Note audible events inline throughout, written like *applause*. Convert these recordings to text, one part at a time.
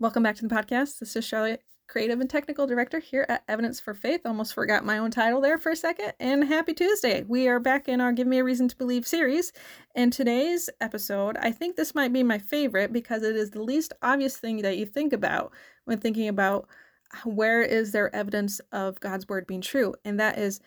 Welcome back to the podcast. This is Charlotte, creative and technical director here at Evidence for Faith. Almost forgot my own title there for a second. And happy Tuesday. We are back in our Give Me a Reason to Believe series. And today's episode, I think this might be my favorite because it is the least obvious thing that you think about when thinking about where is there evidence of God's word being true. And that is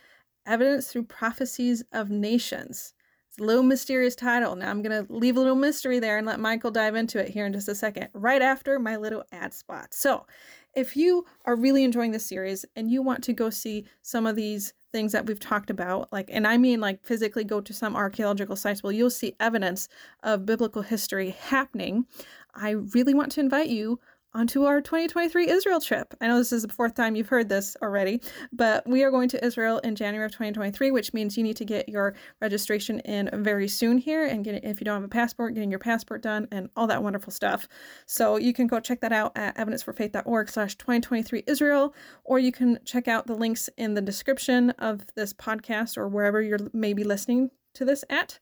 evidence through prophecies of nations. Little mysterious title. Now I'm going to leave a little mystery there and let Michael dive into it here in just a second, right after my little ad spot. So, if you are really enjoying this series and you want to go see some of these things that we've talked about, like, and I mean like physically go to some archaeological sites well, you'll see evidence of biblical history happening, I really want to invite you onto our 2023 Israel trip. I know this is the fourth time you've heard this already, but we are going to Israel in January of 2023, which means you need to get your registration in very soon here and get if you don't have a passport, getting your passport done and all that wonderful stuff. So you can go check that out at evidenceforfaith.org slash 2023 Israel, or you can check out the links in the description of this podcast or wherever you're maybe listening to this at.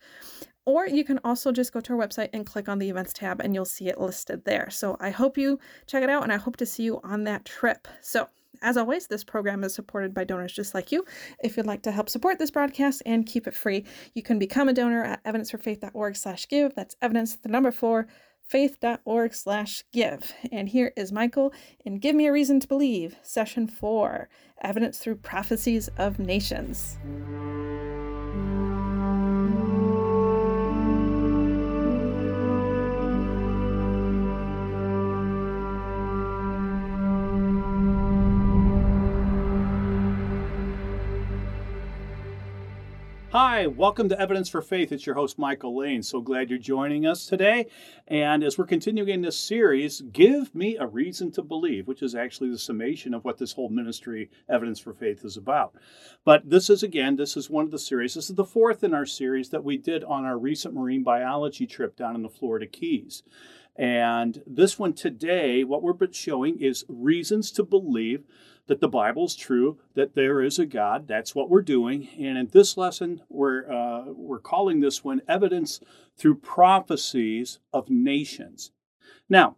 Or you can also just go to our website and click on the events tab and you'll see it listed there. So I hope you check it out and I hope to see you on that trip. So as always, this program is supported by donors just like you. If you'd like to help support this broadcast and keep it free, you can become a donor at evidenceforfaith.org slash give. That's evidence, the number four, faith.org slash give. And here is Michael in Give Me a Reason to Believe, session four, Evidence Through Prophecies of Nations. Hi, welcome to Evidence for Faith. It's your host, Michael Lane. So glad you're joining us today. And as we're continuing this series, Give Me a Reason to Believe, which is actually the summation of what this whole ministry, Evidence for Faith, is about. But this is, again, this is one of the series. This is the fourth in our series that we did on our recent marine biology trip down in the Florida Keys. And this one today, what we're showing is reasons to believe that the Bible is true, that there is a God. That's what we're doing. And in this lesson, we're, uh, we're calling this one Evidence Through Prophecies of Nations. Now,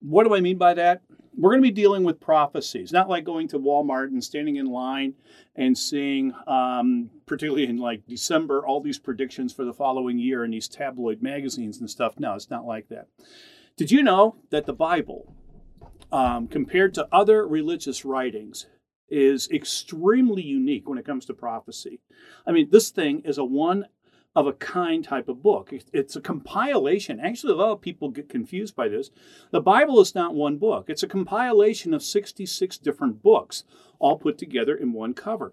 what do I mean by that? We're going to be dealing with prophecies, not like going to Walmart and standing in line and seeing, um, particularly in like December, all these predictions for the following year in these tabloid magazines and stuff. No, it's not like that. Did you know that the Bible, um, compared to other religious writings, is extremely unique when it comes to prophecy. I mean, this thing is a one of a kind type of book. It's a compilation. Actually, a lot of people get confused by this. The Bible is not one book, it's a compilation of 66 different books, all put together in one cover.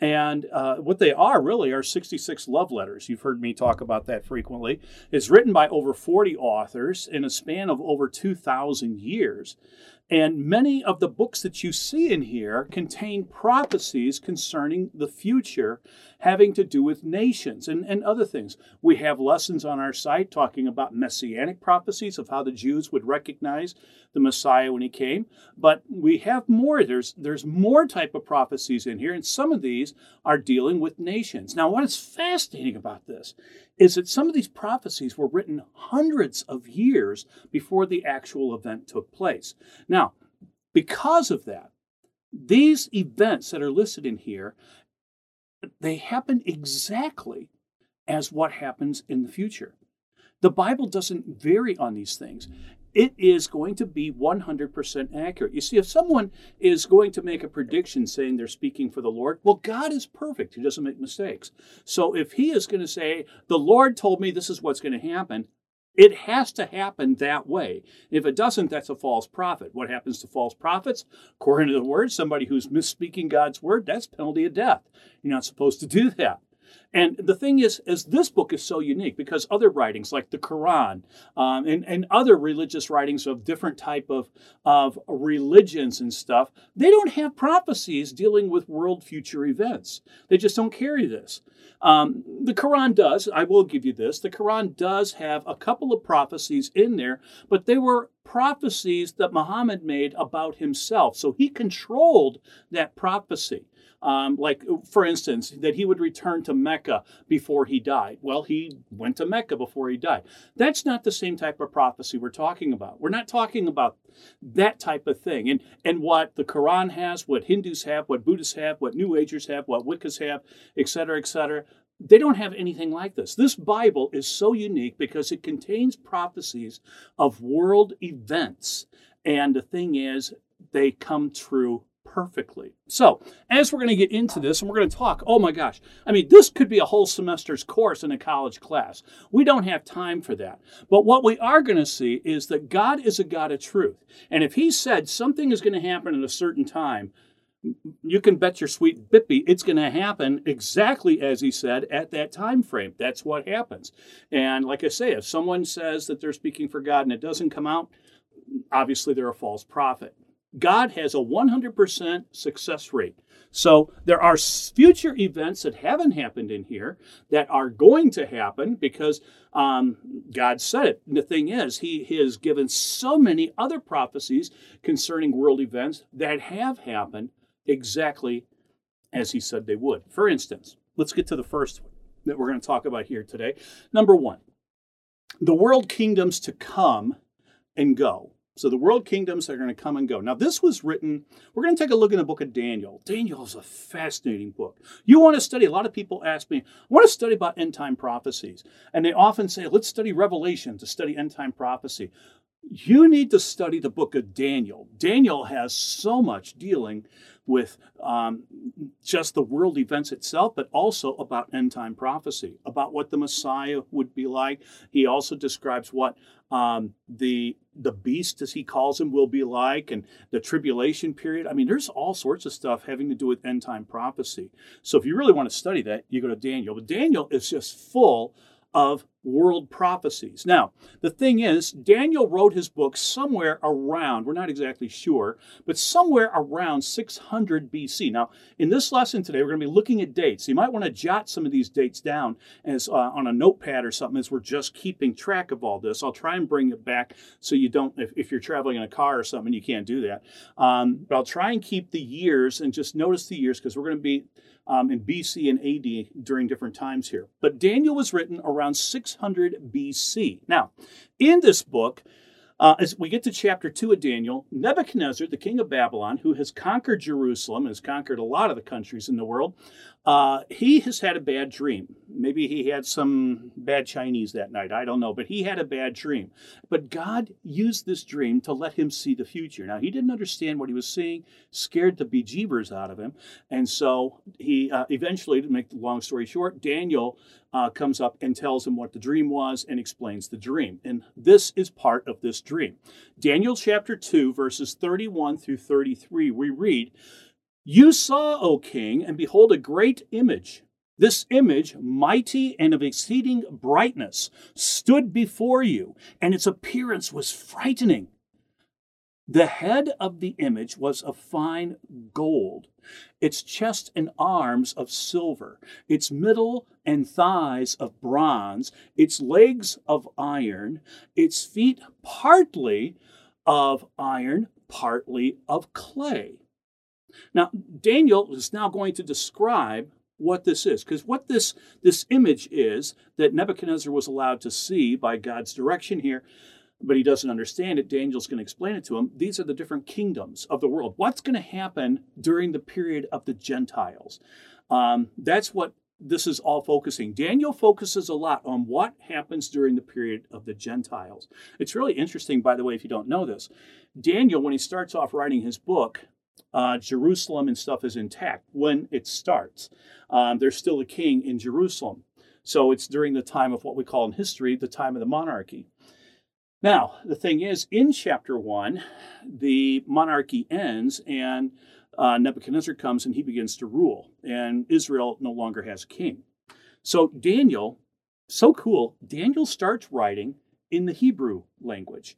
And uh, what they are really are 66 love letters. You've heard me talk about that frequently. It's written by over 40 authors in a span of over 2,000 years. And many of the books that you see in here contain prophecies concerning the future having to do with nations and, and other things. We have lessons on our site talking about messianic prophecies of how the Jews would recognize the Messiah when he came. But we have more. There's there's more type of prophecies in here, and some of these are dealing with nations. Now, what is fascinating about this is that some of these prophecies were written hundreds of years before the actual event took place. Now, because of that, these events that are listed in here, they happen exactly as what happens in the future. The Bible doesn't vary on these things it is going to be 100% accurate. You see, if someone is going to make a prediction saying they're speaking for the Lord, well, God is perfect. He doesn't make mistakes. So if He is going to say, the Lord told me this is what's going to happen, it has to happen that way. If it doesn't, that's a false prophet. What happens to false prophets? According to the word, somebody who's misspeaking God's word, that's penalty of death. You're not supposed to do that. And the thing is, is this book is so unique because other writings like the Quran um, and, and other religious writings of different type of, of religions and stuff, they don't have prophecies dealing with world future events. They just don't carry this. Um, the Quran does, I will give you this, the Quran does have a couple of prophecies in there, but they were prophecies that Muhammad made about himself. So he controlled that prophecy. Um, like, for instance, that he would return to Mecca before he died. Well, he went to Mecca before he died. That's not the same type of prophecy we're talking about. We're not talking about that type of thing. And, and what the Quran has, what Hindus have, what Buddhists have, what New Agers have, what Wiccas have, etc., etc., they don't have anything like this. This Bible is so unique because it contains prophecies of world events. And the thing is, they come true perfectly. So, as we're going to get into this and we're going to talk, oh my gosh, I mean, this could be a whole semester's course in a college class. We don't have time for that. But what we are going to see is that God is a God of truth. And if He said something is going to happen at a certain time, you can bet your sweet bippy it's going to happen exactly as he said at that time frame that's what happens and like i say if someone says that they're speaking for god and it doesn't come out obviously they're a false prophet God has a 100% success rate. So there are future events that haven't happened in here that are going to happen because um, God said it. And the thing is, he, has given so many other prophecies concerning world events that have happened exactly as he said they would. For instance, let's get to the first one that we're going to talk about here today. Number one, the world kingdoms to come and go. So the world kingdoms are going to come and go. Now, this was written, we're going to take a look in the book of Daniel. Daniel is a fascinating book. You want to study, a lot of people ask me, I want to study about end time prophecies. And they often say, let's study Revelation to study end time prophecy. You need to study the book of Daniel. Daniel has so much dealing with um, just the world events itself, but also about end time prophecy, about what the Messiah would be like. He also describes what um, the the beast, as he calls him, will be like, and the tribulation period. I mean, there's all sorts of stuff having to do with end time prophecy. So if you really want to study that, you go to Daniel. But Daniel is just full of world prophecies. Now, the thing is, Daniel wrote his book somewhere around, we're not exactly sure, but somewhere around 600 BC. Now, in this lesson today, we're going to be looking at dates. You might want to jot some of these dates down as uh, on a notepad or something as we're just keeping track of all this. I'll try and bring it back so you don't, if, if you're traveling in a car or something, you can't do that. Um, but I'll try and keep the years and just notice the years because we're going to be um, in BC and AD during different times here. But Daniel was written around 600 BC. Now, in this book, uh, as we get to chapter 2 of Daniel, Nebuchadnezzar, the king of Babylon, who has conquered Jerusalem, has conquered a lot of the countries in the world, uh, he has had a bad dream. Maybe he had some bad Chinese that night. I don't know. But he had a bad dream. But God used this dream to let him see the future. Now, he didn't understand what he was seeing, scared the bejeebers out of him. And so he uh, eventually, to make the long story short, Daniel uh, comes up and tells him what the dream was and explains the dream. And this is part of this dream. Daniel chapter 2, verses 31 through 33, we read, You saw, O king, and behold, a great image. This image, mighty and of exceeding brightness, stood before you, and its appearance was frightening. The head of the image was of fine gold, its chest and arms of silver, its middle and thighs of bronze, its legs of iron, its feet partly of iron, partly of clay. Now, Daniel is now going to describe what this is because what this this image is that Nebuchadnezzar was allowed to see by God's direction here but he doesn't understand it. Daniel's going to explain it to him. These are the different kingdoms of the world. What's going to happen during the period of the Gentiles? Um, that's what this is all focusing. Daniel focuses a lot on what happens during the period of the Gentiles. It's really interesting, by the way, if you don't know this. Daniel, when he starts off writing his book, uh, Jerusalem and stuff is intact when it starts. Um, there's still a king in Jerusalem. So it's during the time of what we call in history the time of the monarchy. Now, the thing is, in chapter one, the monarchy ends and uh, Nebuchadnezzar comes and he begins to rule, and Israel no longer has a king. So, Daniel, so cool, Daniel starts writing in the Hebrew language.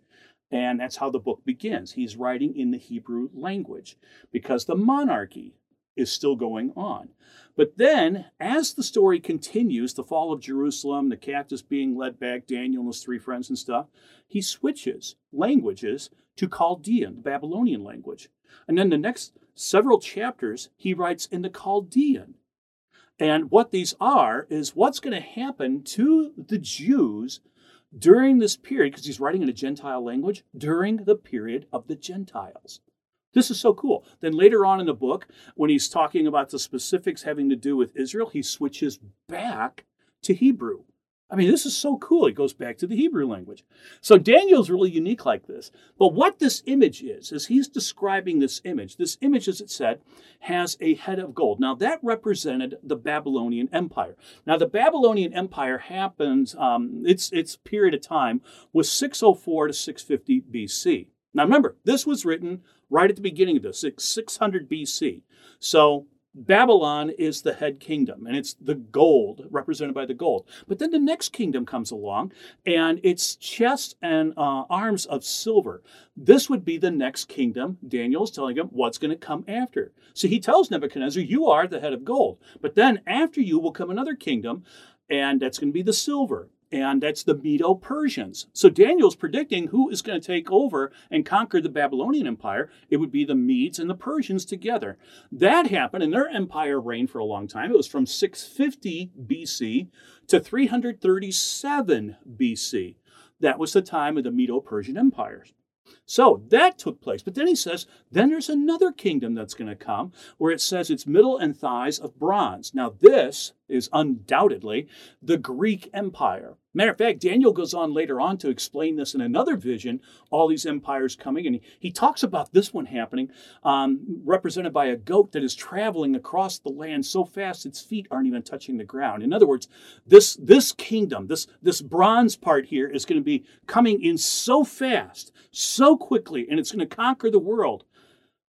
And that's how the book begins. He's writing in the Hebrew language because the monarchy is still going on. But then, as the story continues, the fall of Jerusalem, the captives being led back, Daniel and his three friends and stuff, he switches languages to Chaldean, the Babylonian language. And then the next several chapters, he writes in the Chaldean. And what these are is what's going to happen to the Jews during this period, because he's writing in a Gentile language, during the period of the Gentiles. This is so cool. Then later on in the book, when he's talking about the specifics having to do with Israel, he switches back to Hebrew. I mean, this is so cool. It goes back to the Hebrew language. So Daniel's really unique like this. But what this image is, is he's describing this image. This image, as it said, has a head of gold. Now, that represented the Babylonian Empire. Now, the Babylonian Empire happened, um, its, its period of time was 604 to 650 BC. Now, remember, this was written right at the beginning of this, 600 BC. So Babylon is the head kingdom, and it's the gold, represented by the gold. But then the next kingdom comes along, and it's chest and uh, arms of silver. This would be the next kingdom. Daniel's telling him what's going to come after. So he tells Nebuchadnezzar, You are the head of gold. But then after you will come another kingdom, and that's going to be the silver and that's the Medo Persians. So Daniel's predicting who is going to take over and conquer the Babylonian Empire. It would be the Medes and the Persians together. That happened, and their empire reigned for a long time. It was from 650 BC to 337 BC. That was the time of the Medo Persian empires. So that took place. But then he says, then there's another kingdom that's going to come where it says it's middle and thighs of bronze. Now, this is undoubtedly the Greek Empire. Matter of fact, Daniel goes on later on to explain this in another vision, all these empires coming, and he, talks about this one happening, um, represented by a goat that is traveling across the land so fast its feet aren't even touching the ground. In other words, this, this kingdom, this, this bronze part here, is going to be coming in so fast, so quickly, and it's going to conquer the world.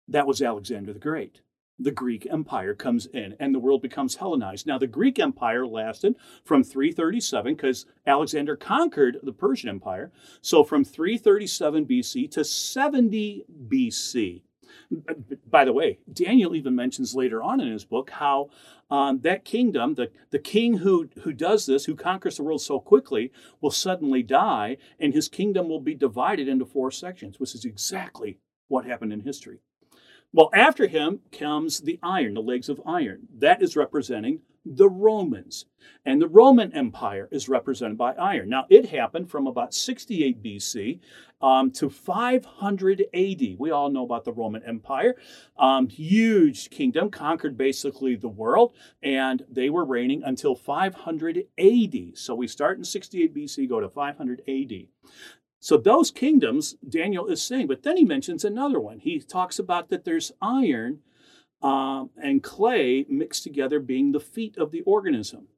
That was Alexander the Great the Greek Empire comes in and the world becomes Hellenized. Now, the Greek Empire lasted from 337 because Alexander conquered the Persian Empire. So, from 337 BC to 70 BC. By the way, Daniel even mentions later on in his book how um, that kingdom, the, the king who, who does this, who conquers the world so quickly, will suddenly die, and his kingdom will be divided into four sections, which is exactly what happened in history. Well, after him comes the iron, the legs of iron. That is representing the Romans. And the Roman Empire is represented by iron. Now, it happened from about 68 BC um, to 500 AD. We all know about the Roman Empire. Um, huge kingdom, conquered basically the world, and they were reigning until 500 AD. So we start in 68 BC, go to 500 AD. So those kingdoms, Daniel is saying, but then he mentions another one. He talks about that there's iron um, and clay mixed together being the feet of the organism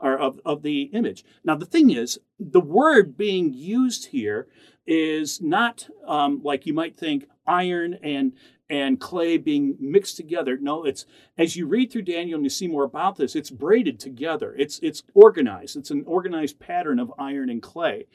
or of, of the image. Now, the thing is, the word being used here is not um, like you might think iron and and clay being mixed together. No, it's as you read through Daniel and you see more about this, it's braided together. It's it's organized. It's an organized pattern of iron and clay.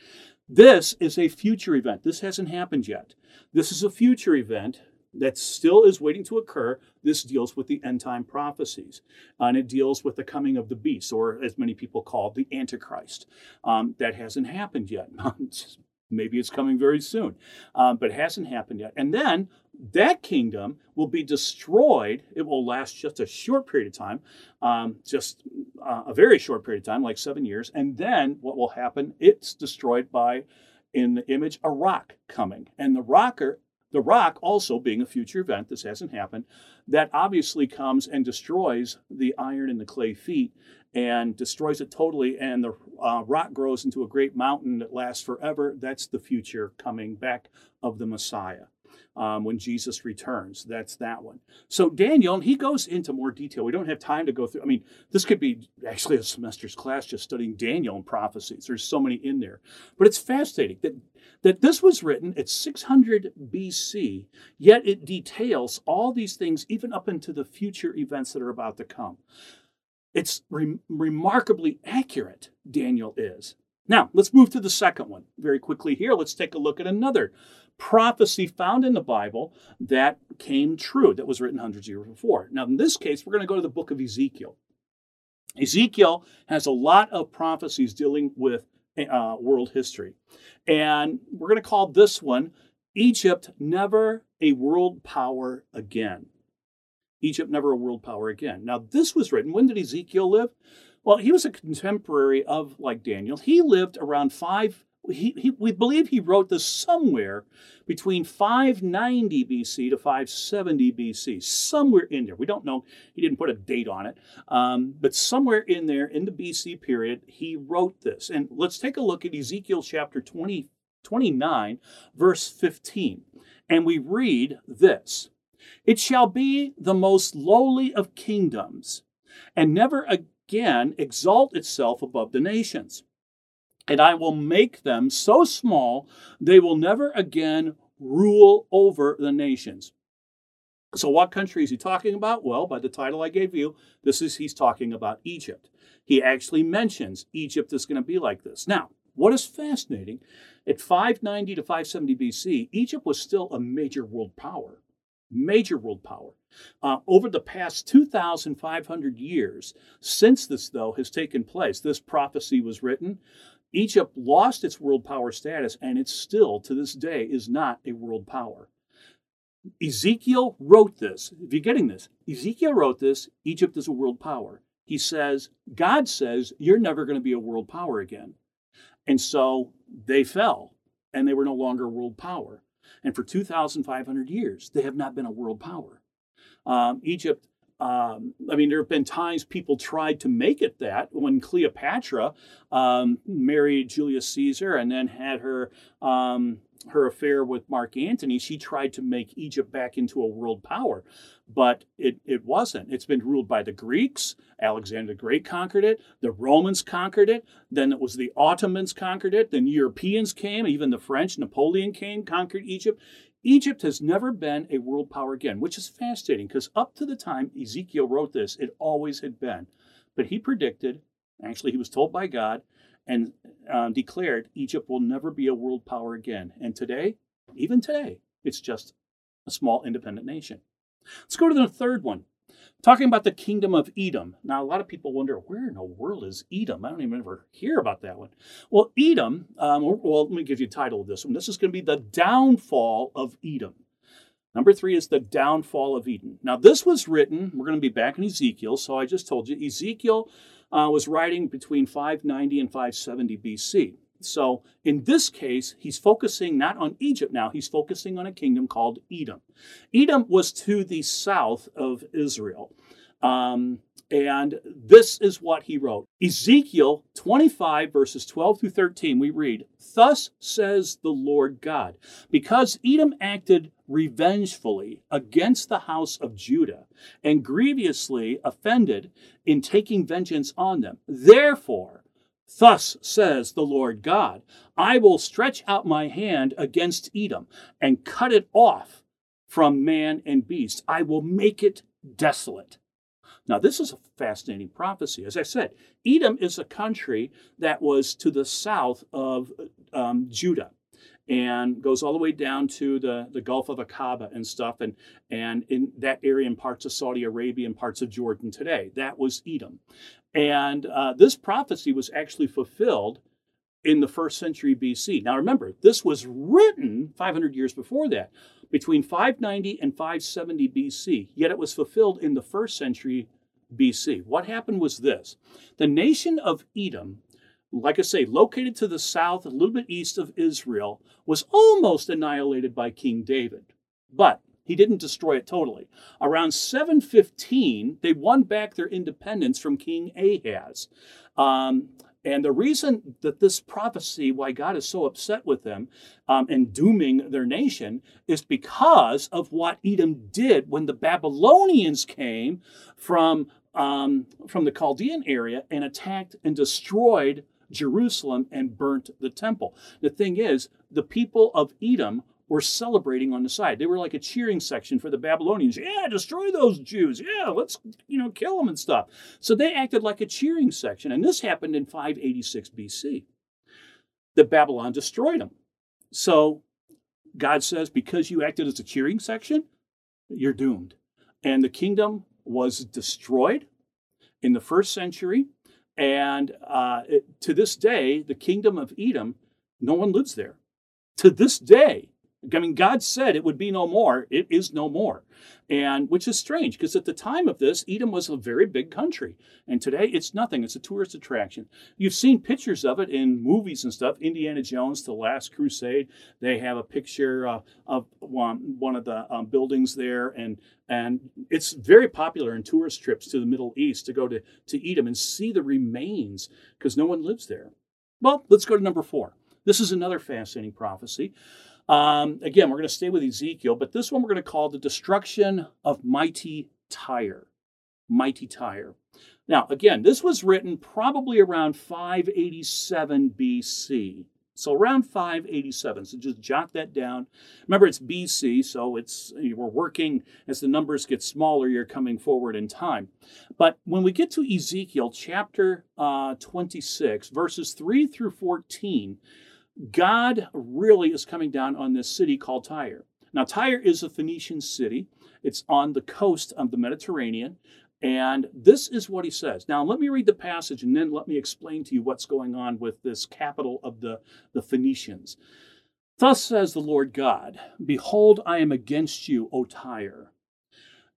This is a future event. This hasn't happened yet. This is a future event that still is waiting to occur. This deals with the end time prophecies, and it deals with the coming of the beast, or as many people call it, the Antichrist. Um, that hasn't happened yet. *laughs* Maybe it's coming very soon, um, but it hasn't happened yet. And then that kingdom will be destroyed. It will last just a short period of time, um, just uh, a very short period of time, like seven years. And then what will happen? It's destroyed by, in the image, a rock coming. And the rocker, the rock also being a future event, this hasn't happened, that obviously comes and destroys the iron and the clay feet and destroys it totally. And the uh, rock grows into a great mountain that lasts forever. That's the future coming back of the Messiah um, when Jesus returns. That's that one. So Daniel, he goes into more detail. We don't have time to go through. I mean, this could be actually a semester's class just studying Daniel and prophecies. There's so many in there, but it's fascinating that that this was written at 600 BC, yet it details all these things even up into the future events that are about to come. It's re- remarkably accurate. Daniel is. Now, let's move to the second one very quickly here. Let's take a look at another prophecy found in the Bible that came true, that was written hundreds of years before. Now, in this case, we're going to go to the book of Ezekiel. Ezekiel has a lot of prophecies dealing with uh, world history. And we're going to call this one Egypt never a world power again. Egypt never a world power again. Now, this was written. When did Ezekiel live? Well, he was a contemporary of like Daniel. He lived around five. He, we believe he wrote this somewhere between 590 BC to 570 BC, somewhere in there. We don't know. He didn't put a date on it, um, but somewhere in there in the BC period, he wrote this. And let's take a look at Ezekiel chapter 20, 29, verse 15. And we read this It shall be the most lowly of kingdoms, and never again exalt itself above the nations. And I will make them so small they will never again rule over the nations. So, what country is he talking about? Well, by the title I gave you, this is he's talking about Egypt. He actually mentions Egypt is going to be like this. Now, what is fascinating, at 590 to 570 BC, Egypt was still a major world power. Major world power. Uh, over the past 2,500 years, since this, though, has taken place, this prophecy was written, Egypt lost its world power status, and it still, to this day, is not a world power. Ezekiel wrote this. If you're getting this, Ezekiel wrote this Egypt is a world power. He says, God says, you're never going to be a world power again. And so they fell, and they were no longer a world power. And for 2,500 years, they have not been a world power. Um, Egypt, um, I mean, there have been times people tried to make it that when Cleopatra um, married Julius Caesar and then had her um, her affair with Mark Antony, she tried to make Egypt back into a world power, but it, it wasn't. It's been ruled by the Greeks. Alexander the Great conquered it. The Romans conquered it. Then it was the Ottomans conquered it. Then Europeans came, even the French, Napoleon came, conquered Egypt. Egypt has never been a world power again, which is fascinating because up to the time Ezekiel wrote this, it always had been. But he predicted, actually, he was told by God, and uh, declared Egypt will never be a world power again. And today, even today, it's just a small independent nation. Let's go to the third one. Talking about the kingdom of Edom. Now, a lot of people wonder, where in the world is Edom? I don't even ever hear about that one. Well, Edom, um, well, let me give you a title of this one. This is going to be the downfall of Edom. Number three is the downfall of Edom. Now, this was written, we're going to be back in Ezekiel, so I just told you, Ezekiel uh, was writing between 590 and 570 BC. So in this case, he's focusing not on Egypt now, he's focusing on a kingdom called Edom. Edom was to the south of Israel. Um, and this is what he wrote Ezekiel 25, verses 12 through 13, we read, Thus says the Lord God, because Edom acted revengefully against the house of Judah and grievously offended in taking vengeance on them. Therefore, Thus says the Lord God I will stretch out my hand against Edom and cut it off from man and beast. I will make it desolate. Now, this is a fascinating prophecy. As I said, Edom is a country that was to the south of um, Judah and goes all the way down to the, the Gulf of Aqaba and stuff, and, and in that area in parts of Saudi Arabia and parts of Jordan today. That was Edom. And uh, this prophecy was actually fulfilled in the first century BC. Now remember, this was written 500 years before that, between 590 and 570 BC, yet it was fulfilled in the first century BC. What happened was this the nation of Edom like I say, located to the south, a little bit east of Israel, was almost annihilated by King David. But he didn't destroy it totally. Around 715, they won back their independence from King Ahaz. Um, and the reason that this prophecy, why God is so upset with them um, and dooming their nation, is because of what Edom did when the Babylonians came from, um, from the Chaldean area and attacked and destroyed Jerusalem and burnt the temple. The thing is, the people of Edom were celebrating on the side. They were like a cheering section for the Babylonians. Yeah, destroy those Jews. Yeah, let's, you know, kill them and stuff. So they acted like a cheering section. And this happened in 586 BC. The Babylon destroyed them. So God says, because you acted as a cheering section, you're doomed. And the kingdom was destroyed in the first century. And uh, it, to this day, the kingdom of Edom, no one lives there. To this day, I mean, God said it would be no more. It is no more. And which is strange because at the time of this, Edom was a very big country. And today it's nothing. It's a tourist attraction. You've seen pictures of it in movies and stuff. Indiana Jones, The Last Crusade, they have a picture uh, of one, one of the um, buildings there. And, and it's very popular in tourist trips to the Middle East to go to, to Edom and see the remains because no one lives there. Well, let's go to number four. This is another fascinating prophecy. Um, again, we're going to stay with Ezekiel, but this one we're going to call the destruction of mighty Tyre. Mighty Tyre. Now, again, this was written probably around 587 BC. So around 587. So just jot that down. Remember, it's BC, so it's we're working as the numbers get smaller. You're coming forward in time. But when we get to Ezekiel chapter uh, 26, verses 3 through 14, God really is coming down on this city called Tyre. Now, Tyre is a Phoenician city. It's on the coast of the Mediterranean. And this is what he says. Now, let me read the passage and then let me explain to you what's going on with this capital of the, the Phoenicians. Thus says the Lord God Behold, I am against you, O Tyre,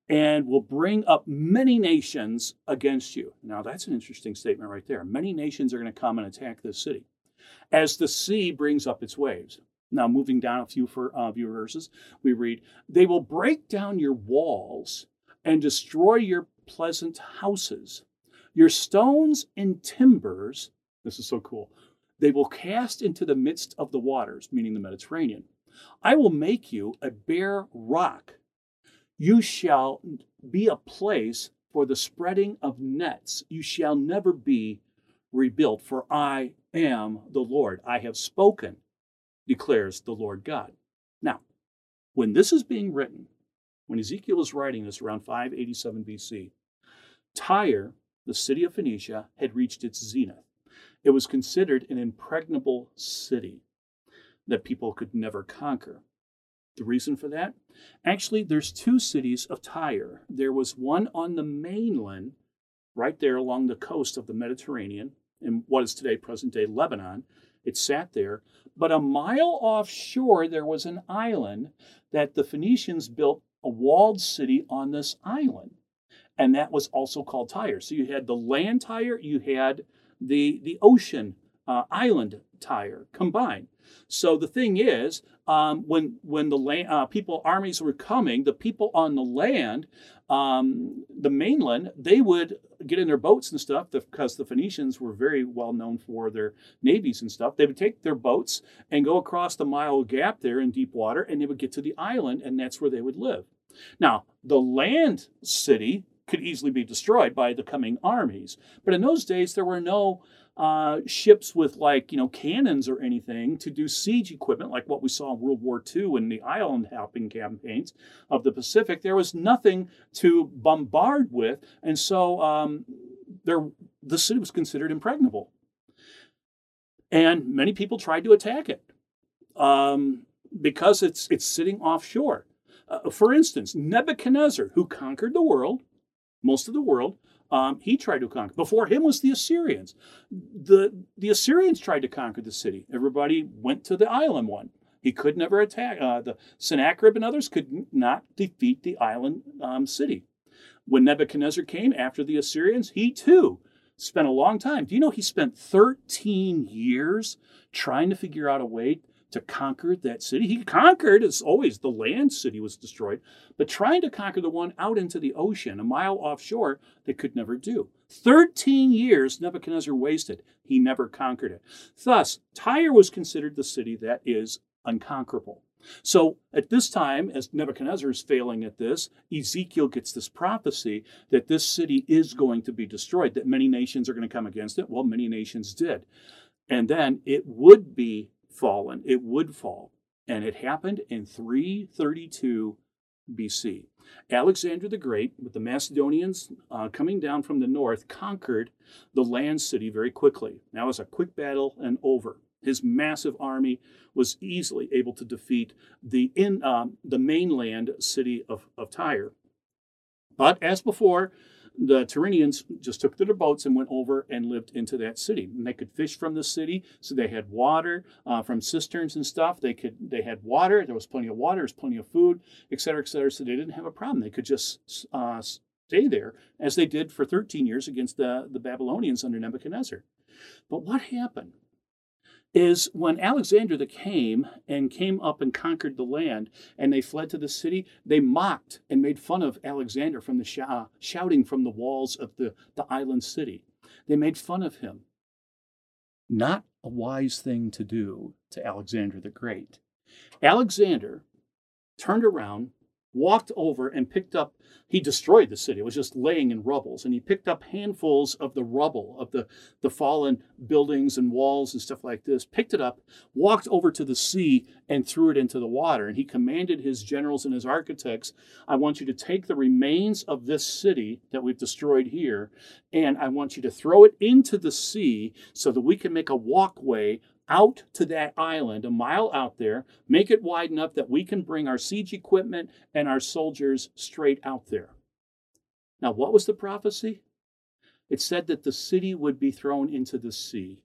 and will bring up many nations against you. Now, that's an interesting statement right there. Many nations are going to come and attack this city as the sea brings up its waves. Now, moving down a few, for, uh, few verses, we read, They will break down your walls and destroy your pleasant houses. Your stones and timbers, this is so cool, they will cast into the midst of the waters, meaning the Mediterranean. I will make you a bare rock. You shall be a place for the spreading of nets. You shall never be rebuilt, for I am the Lord. I have spoken, declares the Lord God. Now, when this is being written, when Ezekiel is writing this around 587 BC, Tyre, the city of Phoenicia, had reached its zenith. It was considered an impregnable city that people could never conquer. The reason for that? Actually, there's two cities of Tyre. There was one on the mainland, right there along the coast of the Mediterranean, in what is today present day Lebanon. It sat there. But a mile offshore, there was an island that the Phoenicians built a walled city on this island and that was also called Tyre. So you had the land Tyre, you had the the ocean uh, island Tyre combined. So the thing is, um, when when the land, uh, people armies were coming, the people on the land, um, the mainland, they would get in their boats and stuff because the Phoenicians were very well known for their navies and stuff. They would take their boats and go across the mile gap there in deep water, and they would get to the island, and that's where they would live. Now, the land city could easily be destroyed by the coming armies. But in those days, there were no uh, ships with like you know cannons or anything to do siege equipment like what we saw in World War II in the island hopping campaigns of the Pacific. There was nothing to bombard with, and so um, there the city was considered impregnable. And many people tried to attack it um, because it's it's sitting offshore. Uh, for instance, Nebuchadnezzar, who conquered the world, most of the world. Um, he tried to conquer. Before him was the Assyrians. The, the Assyrians tried to conquer the city. Everybody went to the island one. He could never attack. Uh, the Sennacherib and others could not defeat the island um, city. When Nebuchadnezzar came after the Assyrians, he too spent a long time. Do you know he spent 13 years trying to figure out a way to conquer that city. He conquered, as always, the land city was destroyed, but trying to conquer the one out into the ocean, a mile offshore, they could never do. 13 years Nebuchadnezzar wasted. He never conquered it. Thus, Tyre was considered the city that is unconquerable. So at this time, as Nebuchadnezzar is failing at this, Ezekiel gets this prophecy that this city is going to be destroyed, that many nations are going to come against it. Well, many nations did. And then it would be fallen, it would fall. And it happened in 332 BC. Alexander the Great, with the Macedonians uh, coming down from the north, conquered the land city very quickly. Now it was a quick battle and over. His massive army was easily able to defeat the in um, the mainland city of, of Tyre. But as before, the Tyrrhenians just took their boats and went over and lived into that city. And they could fish from the city, so they had water uh, from cisterns and stuff. They could they had water. There was plenty of water. There was plenty of food, et cetera, et cetera. So they didn't have a problem. They could just uh, stay there as they did for 13 years against the, the Babylonians under Nebuchadnezzar. But what happened? Is when Alexander the came and came up and conquered the land and they fled to the city, they mocked and made fun of Alexander from the sh- uh, shouting from the walls of the, the island city. They made fun of him. Not a wise thing to do to Alexander the Great. Alexander turned around, walked over and picked up he destroyed the city. It was just laying in rubbles. And he picked up handfuls of the rubble of the, the fallen buildings and walls and stuff like this picked it up walked over to the sea and threw it into the water. And he commanded his generals and his architects i want you to take the remains of this city that we've destroyed here and i want you to throw it into the sea so that we can make a walkway out to that island, a mile out there, make it wide enough that we can bring our siege equipment and our soldiers straight out there. Now, what was the prophecy? It said that the city would be thrown into the sea.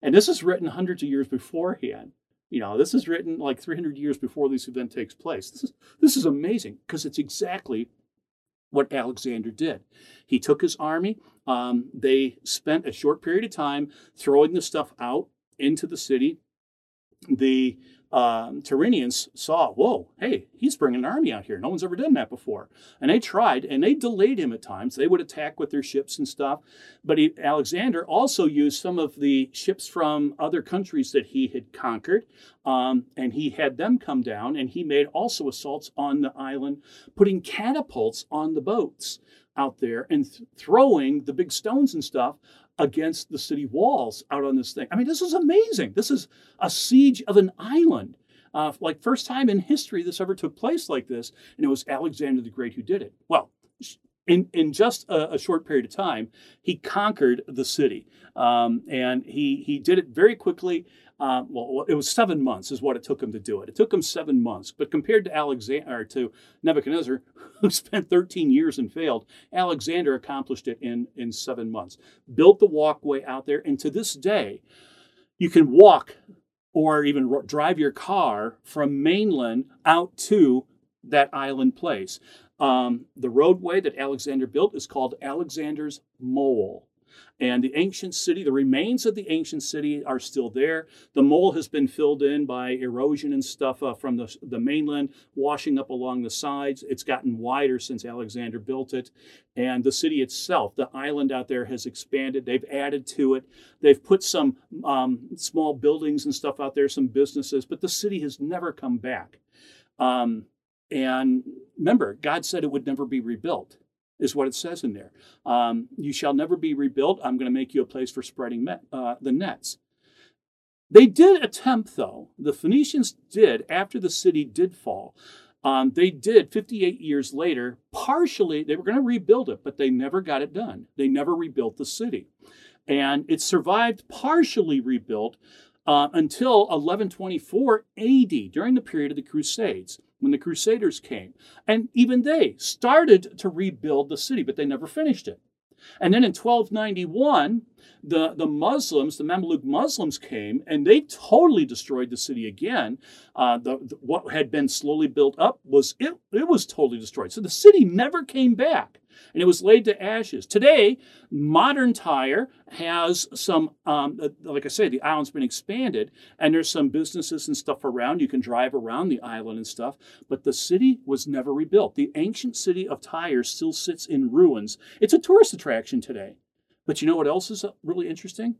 And this is written hundreds of years beforehand. You know, this is written like 300 years before this event takes place. This is, this is amazing because it's exactly what Alexander did. He took his army. Um, they spent a short period of time throwing the stuff out into the city. The um, Tyrrhenians saw, whoa, hey, he's bringing an army out here. No one's ever done that before. And they tried, and they delayed him at times. They would attack with their ships and stuff. But he, Alexander also used some of the ships from other countries that he had conquered, um, and he had them come down, and he made also assaults on the island, putting catapults on the boats out there and th- throwing the big stones and stuff against the city walls out on this thing. I mean, this is amazing. This is a siege of an island. Uh, like first time in history this ever took place like this, and it was Alexander the Great who did it. Well, in in just a, a short period of time, he conquered the city, um, and he he did it very quickly. Uh, well, it was seven months is what it took him to do it. It took him seven months, but compared to Alexander to Nebuchadnezzar, *laughs* who spent 13 years and failed, Alexander accomplished it in in seven months. Built the walkway out there, and to this day, you can walk or even drive your car from mainland out to that island place. Um, the roadway that Alexander built is called Alexander's Mole. And the ancient city, the remains of the ancient city are still there. The mole has been filled in by erosion and stuff uh, from the, the mainland, washing up along the sides. It's gotten wider since Alexander built it. And the city itself, the island out there, has expanded. They've added to it. They've put some um, small buildings and stuff out there, some businesses, but the city has never come back. Um, and remember, God said it would never be rebuilt is what it says in there. Um, you shall never be rebuilt. I'm going to make you a place for spreading met, uh, the nets. They did attempt, though. The Phoenicians did, after the city did fall, um, they did 58 years later, partially, they were going to rebuild it, but they never got it done. They never rebuilt the city. And it survived partially rebuilt uh, until 1124 AD, during the period of the Crusades when the Crusaders came. And even they started to rebuild the city, but they never finished it. And then in 1291, the, the Muslims, the Mamluk Muslims came and they totally destroyed the city again. Uh, the, the, what had been slowly built up was it, it was totally destroyed. So the city never came back and it was laid to ashes. Today, modern Tyre has some, um, uh, like I say, the island's been expanded, and there's some businesses and stuff around. You can drive around the island and stuff, but the city was never rebuilt. The ancient city of Tyre still sits in ruins. It's a tourist attraction today. But you know what else is uh, really interesting?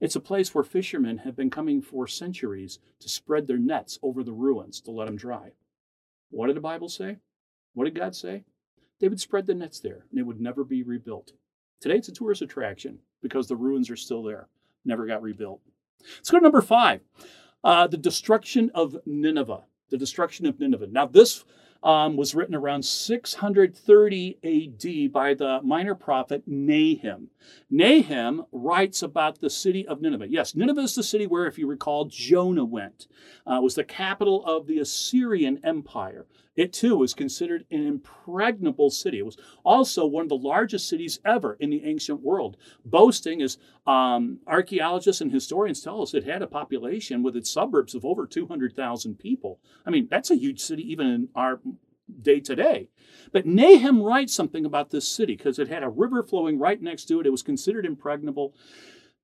It's a place where fishermen have been coming for centuries to spread their nets over the ruins to let them dry. What did the Bible say? What did God say? They would spread the nets there and it would never be rebuilt. Today it's a tourist attraction because the ruins are still there, never got rebuilt. Let's go to number five uh, the destruction of Nineveh. The destruction of Nineveh. Now, this um, was written around 630 AD by the minor prophet Nahum. Nahum writes about the city of Nineveh. Yes, Nineveh is the city where, if you recall, Jonah went. Uh, it was the capital of the Assyrian Empire. It too was considered an impregnable city. It was also one of the largest cities ever in the ancient world, boasting, as um, archaeologists and historians tell us, it had a population with its suburbs of over 200,000 people. I mean, that's a huge city even in our day today. But Nahum writes something about this city because it had a river flowing right next to it. It was considered impregnable.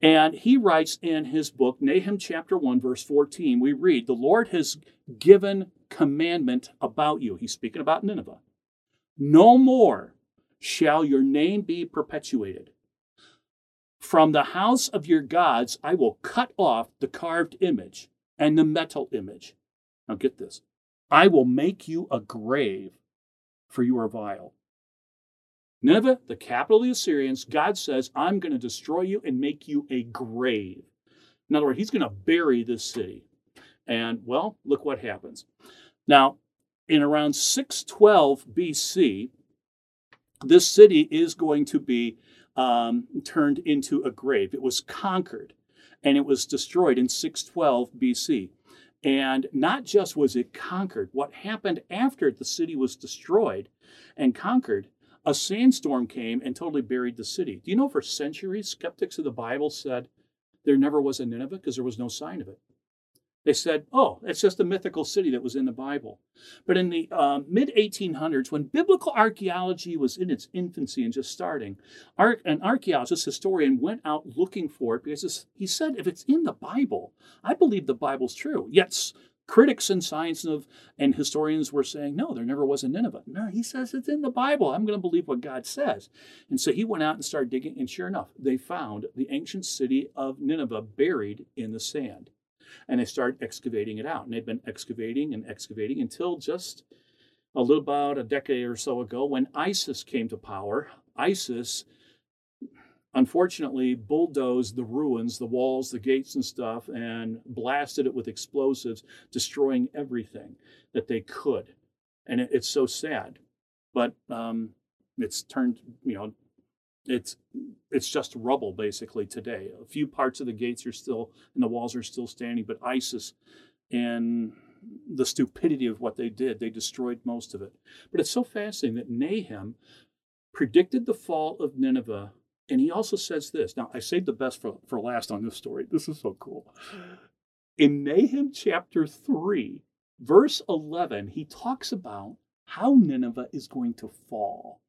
And he writes in his book, Nahum chapter 1, verse 14, we read, The Lord has given commandment about you. He's speaking about Nineveh. No more shall your name be perpetuated. From the house of your gods, I will cut off the carved image and the metal image. Now get this I will make you a grave, for you are vile. Nineveh, the capital of the Assyrians, God says, I'm going to destroy you and make you a grave. In other words, he's going to bury this city. And well, look what happens. Now, in around 612 BC, this city is going to be um, turned into a grave. It was conquered and it was destroyed in 612 BC. And not just was it conquered, what happened after the city was destroyed and conquered, a sandstorm came and totally buried the city. Do you know for centuries, skeptics of the Bible said there never was a Nineveh because there was no sign of it? They said, oh, it's just a mythical city that was in the Bible. But in the uh, mid 1800s, when biblical archaeology was in its infancy and just starting, an archaeologist, historian, went out looking for it because he said, if it's in the Bible, I believe the Bible's true. Yet critics and science of, and historians were saying, no, there never was a Nineveh. No, he says it's in the Bible. I'm going to believe what God says. And so he went out and started digging, and sure enough, they found the ancient city of Nineveh buried in the sand and they started excavating it out. And they'd been excavating and excavating until just a little about a decade or so ago when ISIS came to power. ISIS unfortunately bulldozed the ruins, the walls, the gates, and stuff, and blasted it with explosives, destroying everything that they could. And it, it's so sad. But um, it's turned, you know, it's it's just rubble basically today. A few parts of the gates are still and the walls are still standing, but ISIS and the stupidity of what they did, they destroyed most of it. But it's so fascinating that Nahum predicted the fall of Nineveh, and he also says this. Now I saved the best for, for last on this story. This is so cool. Mm-hmm. In Nahum chapter 3, verse 11, he talks about how Nineveh is going to fall.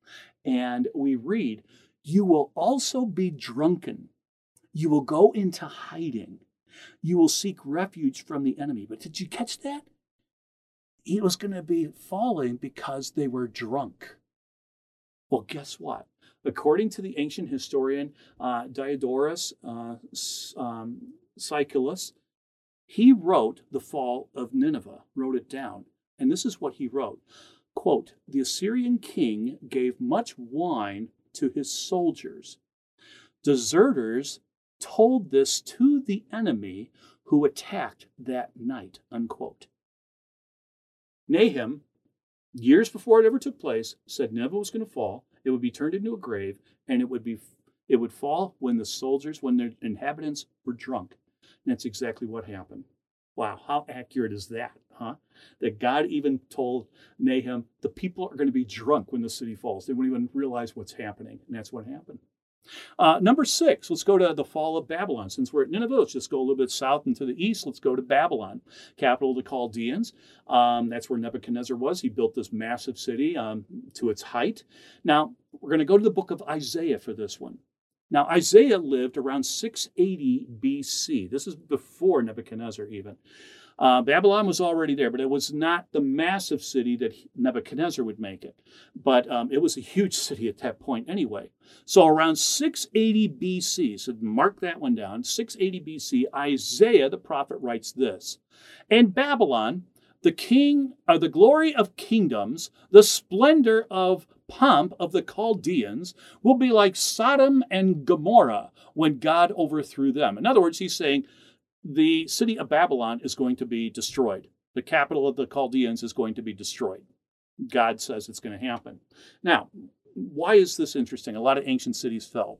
And we read, you will also be drunken. You will go into hiding. You will seek refuge from the enemy. But did you catch that? He was going to be falling because they were drunk. Well, guess what? According to the ancient historian uh, Diodorus uh, um, Siculus, he wrote the fall of Nineveh, wrote it down. And this is what he wrote quote, The Assyrian king gave much wine to his soldiers. Deserters told this to the enemy who attacked that night. Unquote. Nahum, years before it ever took place, said Nineveh was going to fall, it would be turned into a grave, and it would be it would fall when the soldiers, when their inhabitants were drunk. And that's exactly what happened. Wow, how accurate is that, huh? That God even told Nahum, the people are going to be drunk when the city falls. They won't even realize what's happening. And that's what happened. Uh, number six, let's go to the fall of Babylon. Since we're at Nineveh, let's just go a little bit south and to the east. Let's go to Babylon, capital of the Chaldeans. Um, that's where Nebuchadnezzar was. He built this massive city um, to its height. Now, we're going to go to the book of Isaiah for this one. Now, Isaiah lived around 680 BC. This is before Nebuchadnezzar, even. Uh, Babylon was already there, but it was not the massive city that Nebuchadnezzar would make it. But um, it was a huge *laughs* city at that point anyway. So around 680 BC, so mark that one down, 680 BC, Isaiah the prophet writes this And Babylon, the king, or the glory of kingdoms, the splendor of pomp of the Chaldeans will be like Sodom and Gomorrah when God overthrew them. In other words, he's saying the city of Babylon is going to be destroyed. The capital of the Chaldeans is going to be destroyed. God says it's going to happen. Now, why is this interesting? A lot of ancient cities fell.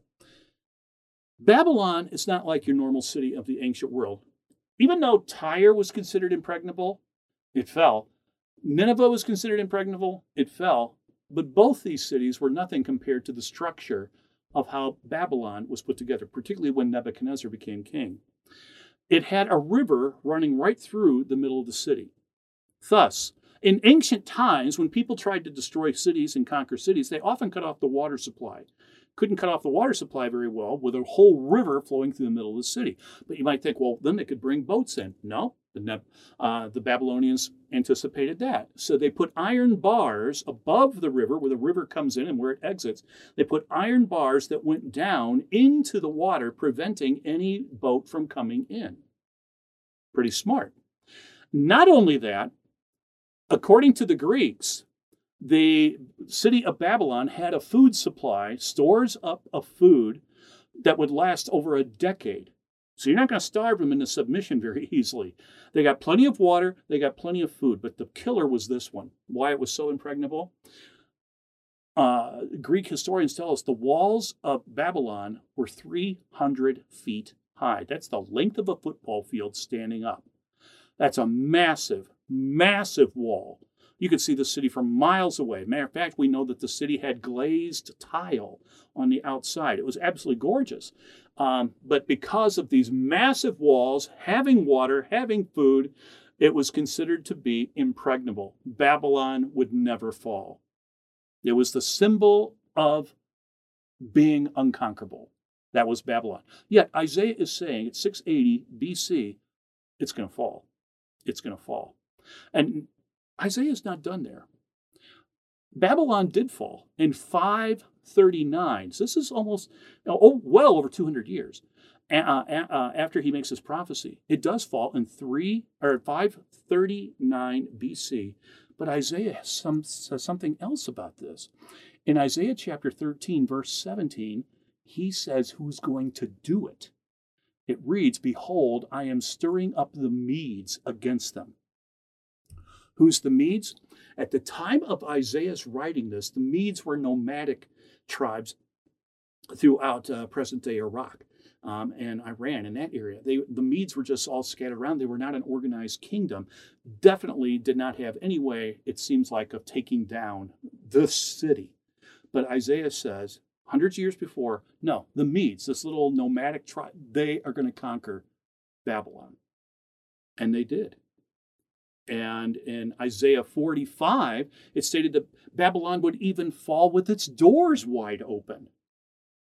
Babylon is not like your normal city of the ancient world. Even though Tyre was considered impregnable, it fell. Nineveh was considered impregnable, it fell, but both these cities were nothing compared to the structure of how Babylon was put together, particularly when Nebuchadnezzar became king. It had a river running right through the middle of the city. Thus, in ancient times, when people tried to destroy cities and conquer cities, they often cut off the water supply. Couldn't cut off the water supply very well with a whole river flowing through the middle of the city. But you might think, well, then they could bring boats in. No, the, uh, the Babylonians anticipated that. So they put iron bars above the river where the river comes in and where it exits. They put iron bars that went down into the water, preventing any boat from coming in. Pretty smart. Not only that, According to the Greeks, the city of Babylon had a food supply, stores up of food that would last over a decade. So you're not going to starve them into submission very *laughs* easily. They got plenty of water, they got plenty of food, but the killer was this one. Why it was so impregnable? Uh, Greek historians tell us the walls of Babylon were 300 feet high. That's the length of a football field standing up. That's a massive, massive wall. You could see the city from miles away. Matter of fact, we know that the city had glazed tile on the outside. It was absolutely gorgeous. Um, but because of these massive walls, having water, having food, it was considered to be impregnable. Babylon would never fall. It was the symbol of being unconquerable. That was Babylon. Yet Isaiah is saying at 680 BC, it's going to fall. It's going to fall. And Isaiah's not done there. Babylon did fall in 539. So this is almost, oh, well over 200 years uh, uh, after he makes this prophecy. It does fall in 3 or 539 BC. But Isaiah some, says something else about this. In Isaiah chapter 13, verse 17, he says who's going to do it. It reads, Behold, I am stirring up the Medes against them. Who's the Medes? At the time of Isaiah's writing this, the Medes were nomadic tribes throughout uh, present day Iraq um, and Iran in that area. They, the Medes were just all scattered around. They were not an organized kingdom. Definitely did not have any way, it seems like, of taking down the city. But Isaiah says, hundreds of years before, no, the Medes, this little nomadic tribe, they are going to conquer Babylon. And they did. And in Isaiah 45, it stated that Babylon would even fall with its doors wide open.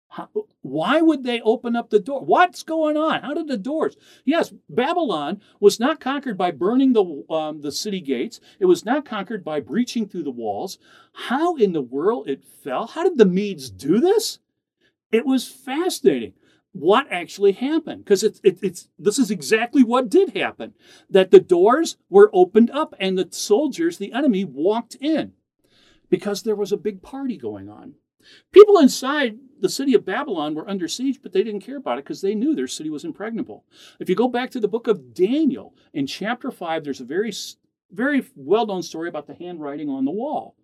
How, why would they open up the door? What's going on? How did the doors? Yes, Babylon was not conquered by burning the, um, the city gates. It was not conquered by breaching through the walls. How in the world it fell? How did the Medes do this? It was fascinating what actually happened. Because it's it, it's this is exactly what did happen that the doors were opened up and the soldiers the enemy walked in because there was a big party going on. People inside the city of babylon were under siege but they didn't care about it because they knew their city was impregnable. If you go back to the book of daniel in chapter 5 there's a very very well-known story about the handwriting on the wall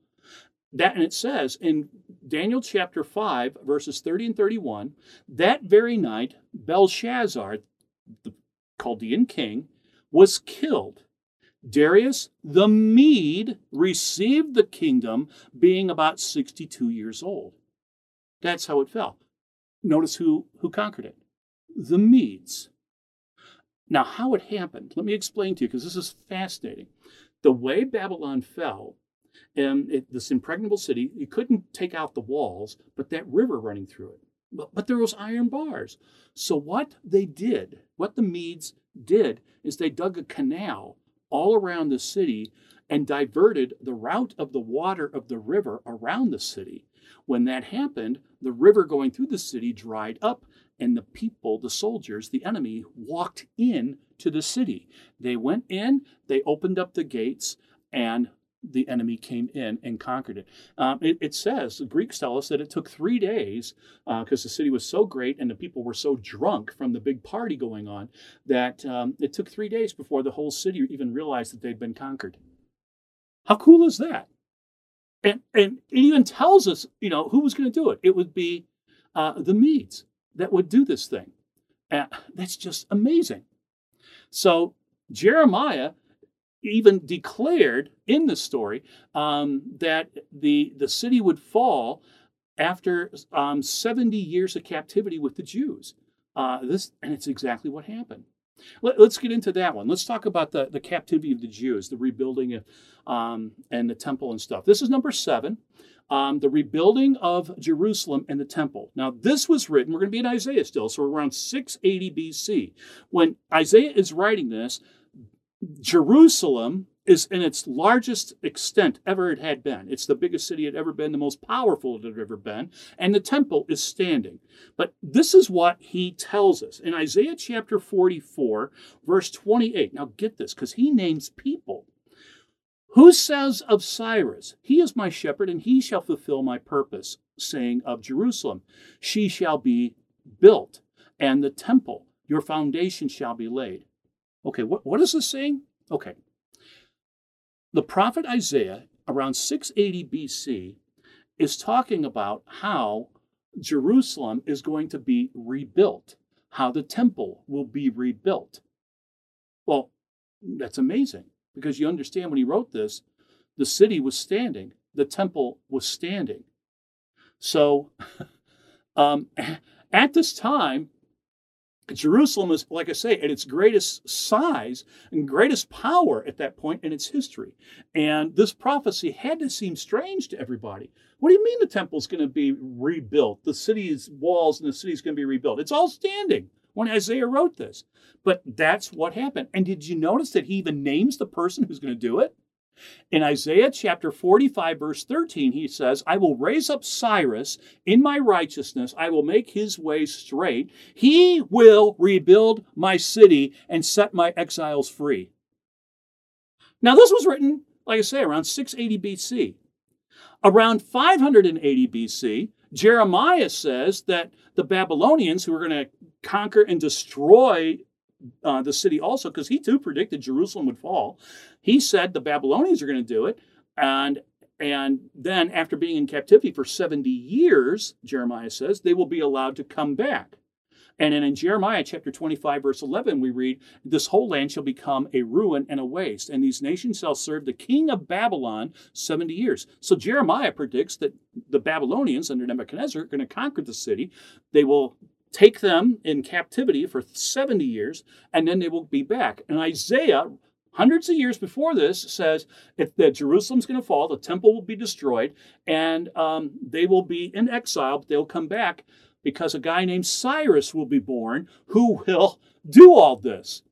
that and it says in Daniel chapter 5, verses 30 and 31, that very night, Belshazzar, the Chaldean king, was killed. Darius the Mede received the kingdom being about 62 years old. That's how it fell. Notice who, who conquered it the Medes. Now, how it happened, let me explain to you because this is fascinating. The way Babylon fell and it, this impregnable city, you couldn't take out the walls, but that river running through it. But, but there was iron bars. So what they did, what the Medes did, is they dug a canal all around the city and diverted the route of the water of the river around the city. When that happened, the river going through the city dried up, and the people, the soldiers, the enemy, walked in to the city. They went in, they opened up the gates, and the enemy came in and conquered it. Um, it, it, says, the Greeks tell us that it took three days because uh, the city was so great and the people were so drunk from the big party going on that um, it took three days before the whole city even realized that they'd been conquered. How cool is that? And, and it even tells us, you know, who was going to do it. It would be uh, the Medes that would do this thing. And that's just amazing. So Jeremiah even declared in the story um, that the the city would fall after um, 70 years of captivity with the Jews. Uh, this and it's exactly what happened. Let, us get into that one. Let's talk about the, the captivity of the Jews, the rebuilding of, um, and the temple and stuff. This is number seven, um, the rebuilding of Jerusalem and the temple. Now, this was written, we're going to be in Isaiah still, so around 680 BC. When Isaiah is writing this, Jerusalem is in its largest extent ever it had been. It's the biggest city it had ever been, the most powerful it had ever been, and the temple is standing. But this is what he tells us in Isaiah chapter 44, verse 28. Now get this, because he names people. Who says of Cyrus, He is my shepherd, and he shall fulfill my purpose, saying of Jerusalem, She shall be built, and the temple, your foundation shall be laid. Okay, what, what is this saying? Okay, the prophet Isaiah, around 680 BC, is talking about how Jerusalem is going to be rebuilt, how the temple will be rebuilt. Well, that's amazing because you understand when he wrote this, the city was standing, the temple was standing. So, *laughs* um, *laughs* at this time, Jerusalem is, like I say, at its greatest size and greatest power at that point in its history. And this prophecy had to seem strange to everybody. What do you mean the temple's going to be rebuilt? The city's walls and the city's going to be rebuilt. It's all standing when Isaiah wrote this. But that's what happened. And did you notice that he even names the person who's going to do it? In Isaiah chapter 45, verse 13, he says, I will raise up Cyrus in my righteousness. I will make his way straight. He will rebuild my city and set my exiles free. Now, this was written, like I say, around 680 BC. Around 580 BC, Jeremiah says that the Babylonians, who are going to conquer and destroy uh, the city also, because he too predicted Jerusalem would fall. He said the Babylonians are going to do it, and and then after being in captivity for 70 years, Jeremiah says they will be allowed to come back. And then in Jeremiah chapter 25, verse 11, we read, This whole land shall become a ruin and a waste, and these nations shall serve the king of Babylon 70 years. So Jeremiah predicts that the Babylonians under Nebuchadnezzar are going to conquer the city. They will take them in captivity for 70 years, and then they will be back. And Isaiah, hundreds of years before this, says if that Jerusalem's going to fall, the temple will be destroyed, and um, they will be in exile, but they'll come back because a guy named Cyrus will be born who will do all this.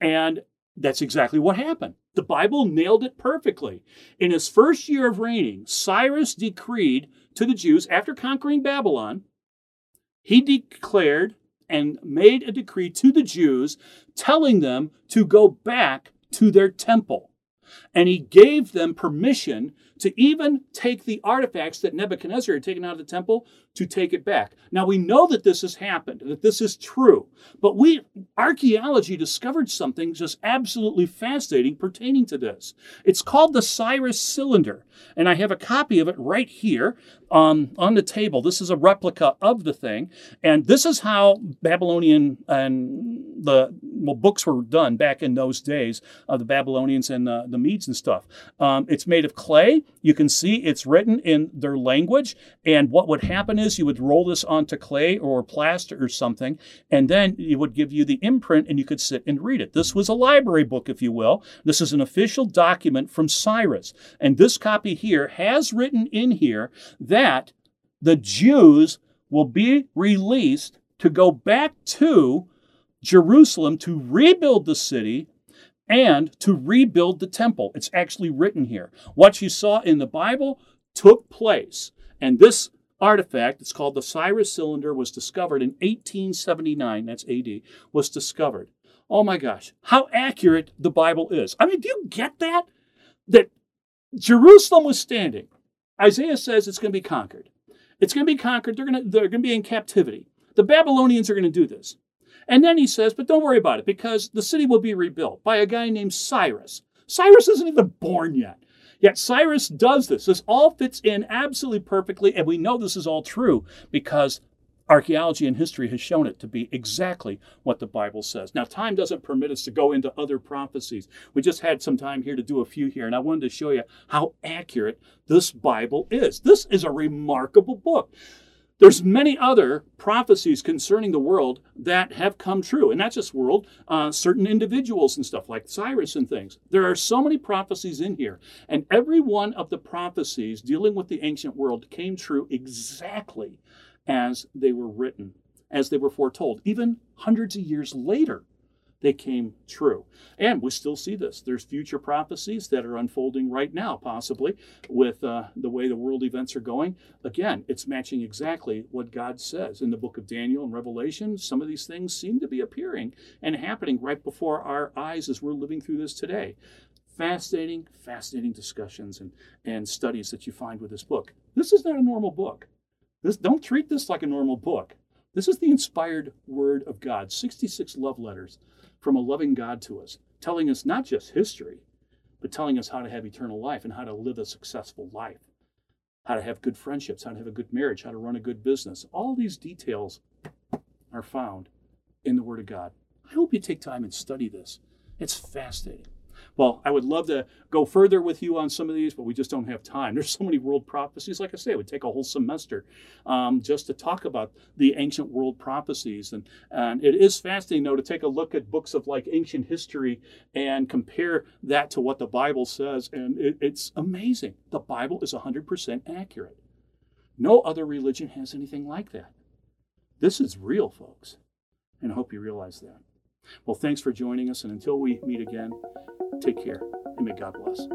And that's exactly what happened. The Bible nailed it perfectly. In his first year of reigning, Cyrus decreed to the Jews after conquering Babylon he declared and made a decree to the Jews telling them to go back to their temple. And he gave them permission to even take the artifacts that Nebuchadnezzar had taken out of the temple to take it back. Now we know that this has happened, that this is true, but we archaeology discovered something just absolutely fascinating pertaining to this. It's called the Cyrus cylinder, and I have a copy of it right here um, on the table. This is a replica of the thing, and this is how Babylonian and the well, books were done back in those days of the Babylonians and uh, the Medes and stuff. Um, it's made of clay. You can see it's written in their language, and what would happen is you would roll this onto clay or plaster or something, and then it would give you the imprint, and you could sit and read it. This was a library book, if you will. This is an official document from Cyrus, and this copy here has written in here that the Jews will be released to go back to Jerusalem to rebuild the city and to rebuild the temple. It's actually written here. What you saw in the Bible took place. And this artifact, it's called the Cyrus cylinder, was discovered in 1879, that's AD, was discovered. Oh my gosh, how accurate the Bible is. I mean, do you get that? That Jerusalem was standing. Isaiah says it's going to be conquered. It's going to be conquered. They're going to, they're going to be in captivity. The Babylonians are going to do this. And then he says, but don't worry about it because the city will be rebuilt by a guy named Cyrus. Cyrus isn't even born yet. Yet Cyrus does this. This all fits in absolutely perfectly, and we know this is all true because Archaeology and history has shown it to be exactly what the Bible says. Now, time doesn't permit us to go into other prophecies. We just had some time here to do a few here, and I wanted to show you how accurate this Bible is. This is a remarkable book. There's many other prophecies concerning the world that have come true, and not just world, uh, certain individuals and stuff like Cyrus and things. There are so many prophecies in here, and every one of the prophecies dealing with the ancient world came true exactly as they were written, as they were foretold, even hundreds of years later they came true. And we still see this. There's future prophecies that are unfolding right now, possibly, with uh, the way the world events are going. Again, it's matching exactly what God says in the book of Daniel and Revelation. Some of these things seem to be appearing and happening right before our eyes as we're living through this today. Fascinating, fascinating discussions and, and studies that you find with this book. This is not a normal book. This, don't treat this like a normal book. This is the inspired word of God, 66 love letters from a loving God to us, telling us not just history, but telling us how to have eternal life and how to live a successful life, how to have good friendships, how to have a good marriage, how to run a good business. All these details are found in the Word of God. I hope you take time and study this. It's fascinating. Well, I would love to go further with you on some of these, but we just don't have time. *laughs* There's so many world prophecies. Like I say, it would take a whole semester um, just to talk about the ancient world prophecies. And, and it is fascinating, though, to take a look at books of like ancient history and compare that to what the Bible says. And it, it's amazing. The Bible is 100% accurate. No other religion has anything like that. This is real, folks. And I hope you realize that. Well, thanks for joining us. And until we meet again, Take care, and may God bless.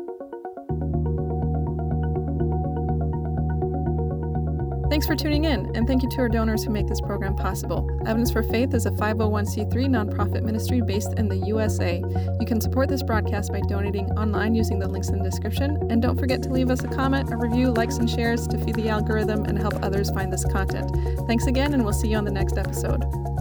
Thanks for tuning in, and thank you to our donors who make this program possible. Evidence for Faith is a 501c3 nonprofit ministry based in the USA. You can support this broadcast by donating online using the links in the description, and don't forget to leave us a comment, a review, likes, and shares to feed the algorithm and help others find this content. Thanks again, and we'll see you on the next episode.